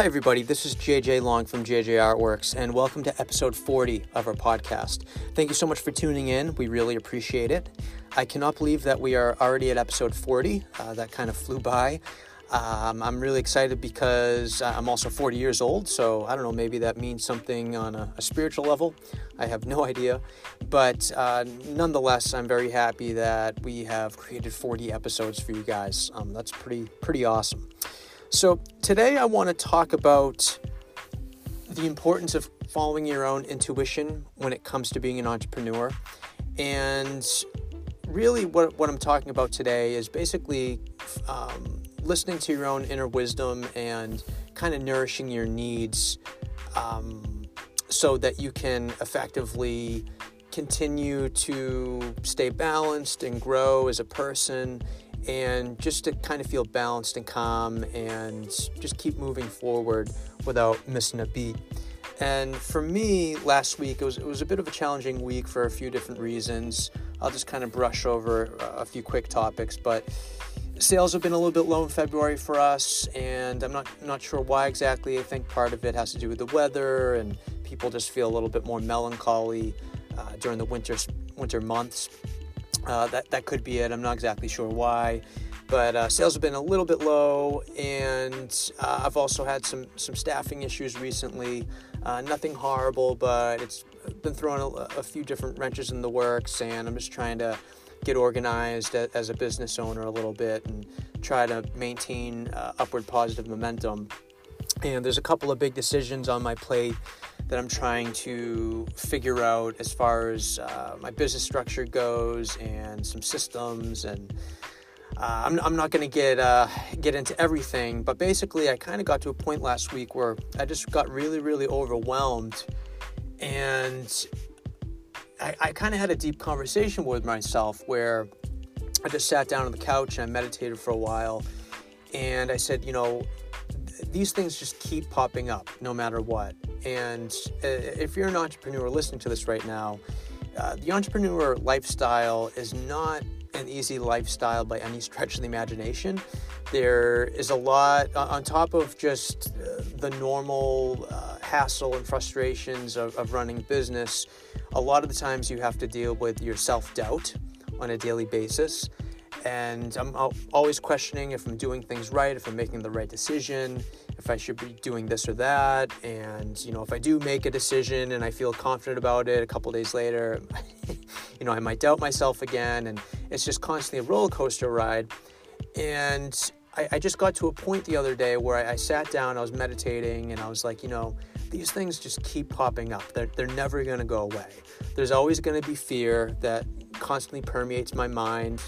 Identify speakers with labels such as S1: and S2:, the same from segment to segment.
S1: Hi, everybody. This is JJ Long from JJ Artworks, and welcome to episode 40 of our podcast. Thank you so much for tuning in. We really appreciate it. I cannot believe that we are already at episode 40. Uh, that kind of flew by. Um, I'm really excited because I'm also 40 years old, so I don't know, maybe that means something on a, a spiritual level. I have no idea. But uh, nonetheless, I'm very happy that we have created 40 episodes for you guys. Um, that's pretty, pretty awesome. So, today I want to talk about the importance of following your own intuition when it comes to being an entrepreneur. And really, what, what I'm talking about today is basically um, listening to your own inner wisdom and kind of nourishing your needs um, so that you can effectively continue to stay balanced and grow as a person and just to kind of feel balanced and calm and just keep moving forward without missing a beat. And for me, last week it was it was a bit of a challenging week for a few different reasons. I'll just kind of brush over a few quick topics, but sales have been a little bit low in February for us, and I'm not not sure why exactly. I think part of it has to do with the weather, and people just feel a little bit more melancholy uh, during the winter winter months. Uh, that that could be it. I'm not exactly sure why, but uh, sales have been a little bit low, and uh, I've also had some some staffing issues recently. Uh, nothing horrible, but it's been throwing a, a, few different wrenches in the works, and I'm just trying to get organized as a business owner a little bit and try to maintain uh, upward positive momentum. And there's a couple of big decisions on my plate that I'm trying to figure out as far as uh, my business structure goes and some systems and uh, I'm, I'm, not going to get uh, get into everything, but basically, I kind of got to a point last week where I just got really, really overwhelmed, and I, I kind of had a deep conversation with myself where I just sat down on the couch and I meditated for a while, and I said, you know, these things just keep popping up no matter what. And uh, if you're an entrepreneur listening to this right now, uh, the entrepreneur lifestyle is not an easy lifestyle by any stretch of the imagination. There is a lot on top of just uh, the normal uh, hassle and frustrations of, of running business. A lot of the times you have to deal with your self doubt on a daily basis. And I'm always questioning if I'm doing things right, if I'm making the right decision, if I should be doing this or that. And, you know, if I do make a decision and I feel confident about it a couple days later, you know, I might doubt myself again. And it's just constantly a roller coaster ride. And I, I just got to a point the other day where I, I sat down, I was meditating, and I was like, you know, these things just keep popping up. They're, they're never going to go away. There's always going to be fear that constantly permeates my mind.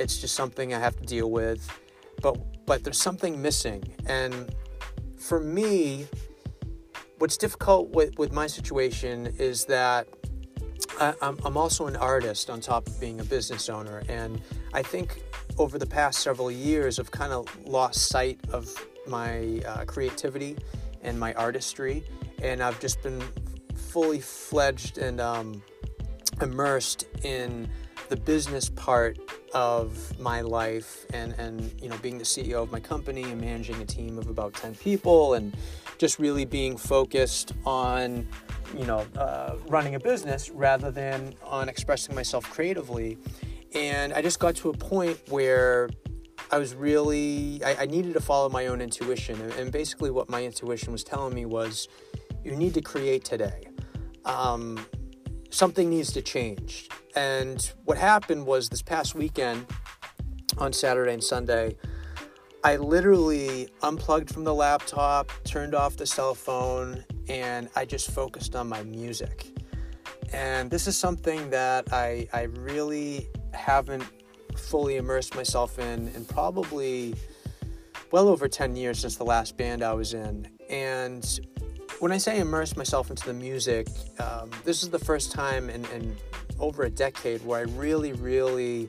S1: It's just something I have to deal with. But but there's something missing. And for me, what's difficult with, with my situation is that I, am I'm also an artist on top of being a business owner. And I think over the past several years, I've kind of lost sight of my uh, creativity and my artistry. And I've just been fully fledged and um, immersed in the business part of my life and and you know being the CEO of my company and managing a team of about 10 people and just really being focused on you know uh, running a business rather than on expressing myself creatively. And I just got to a point where I was really I, I needed to follow my own intuition. And, basically what my intuition was telling me was you need to create today. Um, something needs to change and what happened was this past weekend on Saturday and Sunday, I literally unplugged from the laptop, turned off the cell phone, and I just focused on my music. And this is something that I, I really haven't fully immersed myself in in probably well over 10 years since the last band I was in. And when I say immerse myself into the music, um, this is the first time in, in over a decade where I really, really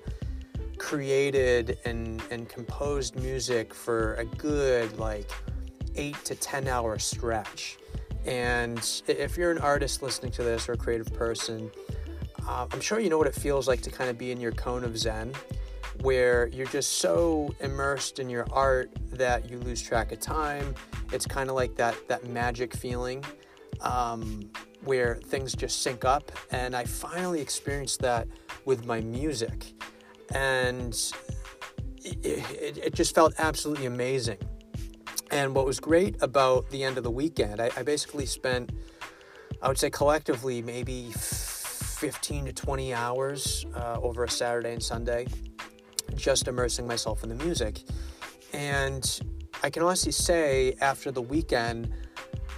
S1: created and, and composed music for a good like eight to 10 hour stretch. And if you're an artist listening to this or a creative person, uh, I'm sure you know what it feels like to kind of be in your cone of Zen where you're just so immersed in your art that you lose track of time. It's kind of like that that magic feeling um, where things just sync up, and I finally experienced that with my music, and it, it, it just felt absolutely amazing. And what was great about the end of the weekend, I, I basically spent, I would say collectively, maybe 15 to 20 hours uh, over a Saturday and Sunday just immersing myself in the music. And I can honestly say, after the weekend,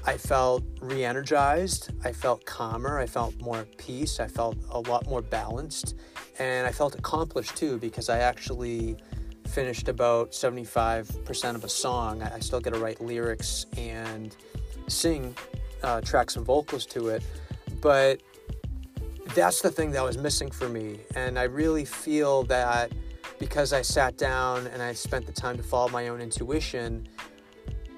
S1: I felt re energized. I felt calmer. I felt more at peace. I felt a lot more balanced. And I felt accomplished too because I actually finished about 75% of a song. I still get to write lyrics and sing uh, tracks and vocals to it. But that's the thing that was missing for me. And I really feel that because I sat down and I spent the time to follow my own intuition,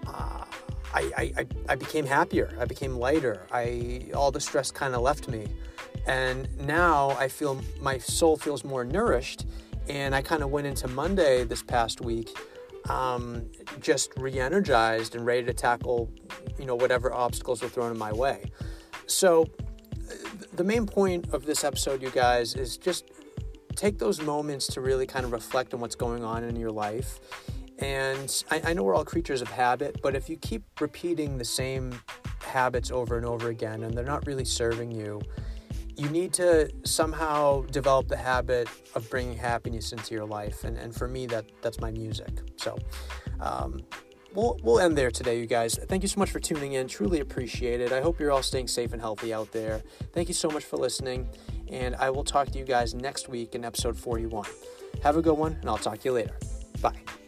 S1: uh, I, I, I became happier. I became lighter. I all the stress kind of left me, and now I feel my soul feels more nourished. And I kind of went into Monday this past week, um, just re-energized and ready to tackle, you know, whatever obstacles were thrown in my way. So, the main point of this episode, you guys, is just take those moments to really kind of reflect on what's going on in your life. And I, I know we're all creatures of habit, but if you keep repeating the same habits over and over again and they're not really serving you, you need to somehow develop the habit of bringing happiness into your life. And, and for me, that that's my music. So um, we'll, we'll end there today, you guys. Thank you so much for tuning in. Truly appreciate it. I hope you're all staying safe and healthy out there. Thank you so much for listening and I will talk to you guys next week in episode 41. Have a good one, and I'll talk to you later. Bye.